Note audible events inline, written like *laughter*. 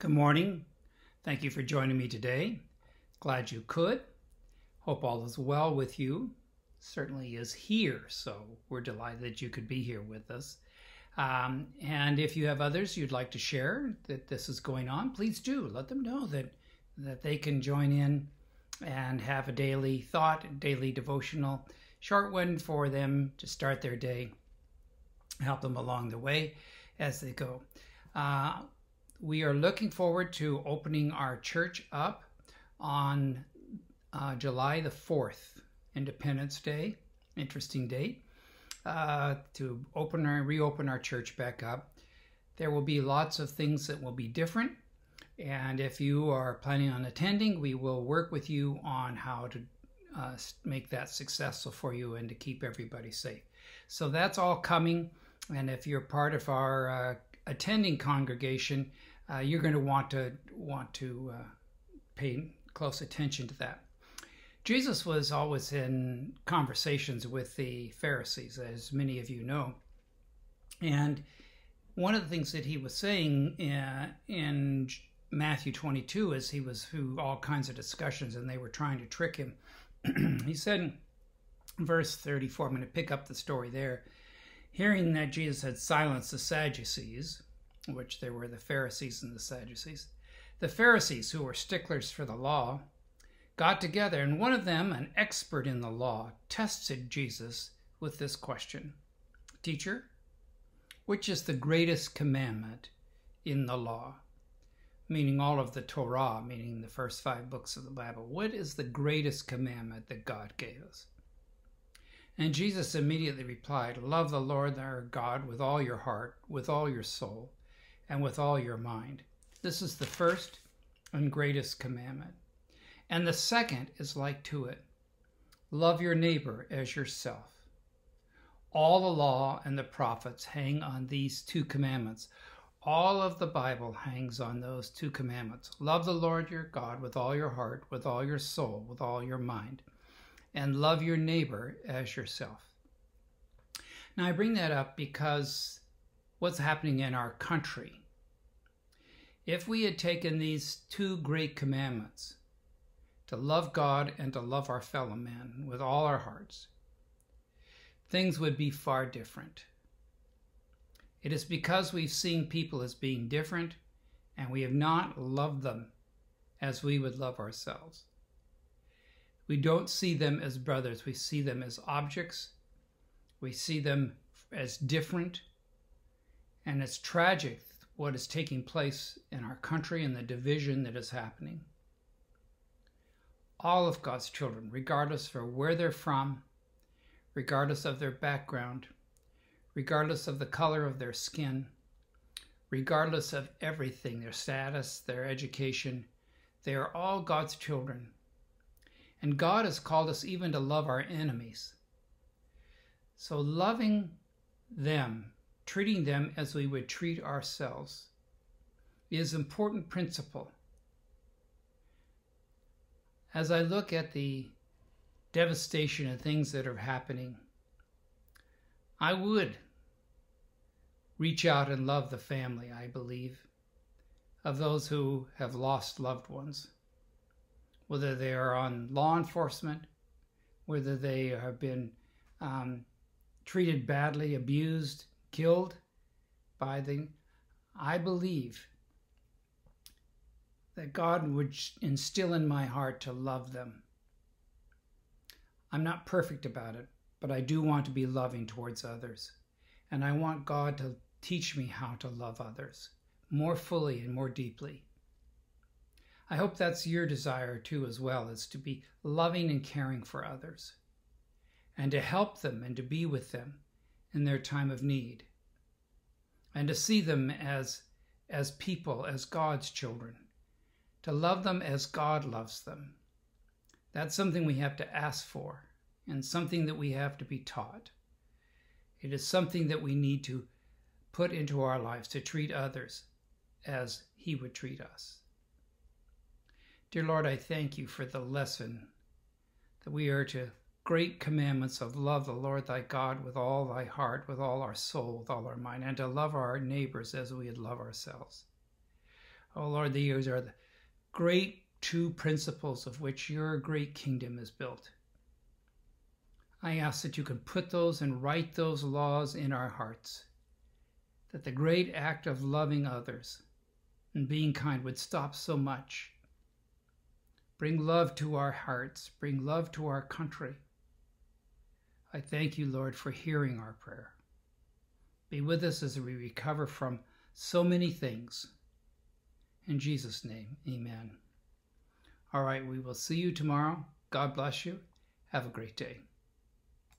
Good morning. Thank you for joining me today. Glad you could. Hope all is well with you. Certainly is here, so we're delighted that you could be here with us. Um, and if you have others you'd like to share that this is going on, please do let them know that that they can join in and have a daily thought, daily devotional, short one for them to start their day, help them along the way as they go. Uh, we are looking forward to opening our church up on uh, July the 4th, Independence Day. Interesting date. Uh, to open and reopen our church back up. There will be lots of things that will be different. And if you are planning on attending, we will work with you on how to uh, make that successful for you and to keep everybody safe. So that's all coming. And if you're part of our uh, attending congregation, uh, you're going to want to want to uh, pay close attention to that. Jesus was always in conversations with the Pharisees, as many of you know, and one of the things that he was saying in, uh, in Matthew 22 is he was through all kinds of discussions and they were trying to trick him. *clears throat* he said verse 34, I'm going to pick up the story there. Hearing that Jesus had silenced the Sadducees, which there were the Pharisees and the Sadducees. The Pharisees, who were sticklers for the law, got together, and one of them, an expert in the law, tested Jesus with this question Teacher, which is the greatest commandment in the law? Meaning all of the Torah, meaning the first five books of the Bible. What is the greatest commandment that God gave us? And Jesus immediately replied, Love the Lord our God with all your heart, with all your soul, and with all your mind. This is the first and greatest commandment. And the second is like to it love your neighbor as yourself. All the law and the prophets hang on these two commandments. All of the Bible hangs on those two commandments. Love the Lord your God with all your heart, with all your soul, with all your mind, and love your neighbor as yourself. Now, I bring that up because what's happening in our country. If we had taken these two great commandments, to love God and to love our fellow man with all our hearts, things would be far different. It is because we've seen people as being different and we have not loved them as we would love ourselves. We don't see them as brothers, we see them as objects, we see them as different, and it's tragic what is taking place in our country and the division that is happening. All of God's children, regardless of where they're from, regardless of their background, regardless of the color of their skin, regardless of everything, their status, their education, they are all God's children. And God has called us even to love our enemies. So loving them treating them as we would treat ourselves is important principle. As I look at the devastation and things that are happening, I would reach out and love the family, I believe, of those who have lost loved ones, whether they are on law enforcement, whether they have been um, treated badly, abused, killed by the. I believe that God would instill in my heart to love them. I'm not perfect about it, but I do want to be loving towards others. And I want God to teach me how to love others more fully and more deeply. I hope that's your desire too, as well, is to be loving and caring for others and to help them and to be with them in their time of need, and to see them as, as people, as God's children, to love them as God loves them. That's something we have to ask for and something that we have to be taught. It is something that we need to put into our lives to treat others as He would treat us. Dear Lord, I thank you for the lesson that we are to great commandments of love the Lord thy God with all thy heart, with all our soul, with all our mind, and to love our neighbors as we would love ourselves. Oh Lord, these are the great two principles of which your great kingdom is built. I ask that you can put those and write those laws in our hearts, that the great act of loving others and being kind would stop so much. Bring love to our hearts, bring love to our country. I thank you, Lord, for hearing our prayer. Be with us as we recover from so many things. In Jesus' name, amen. All right, we will see you tomorrow. God bless you. Have a great day.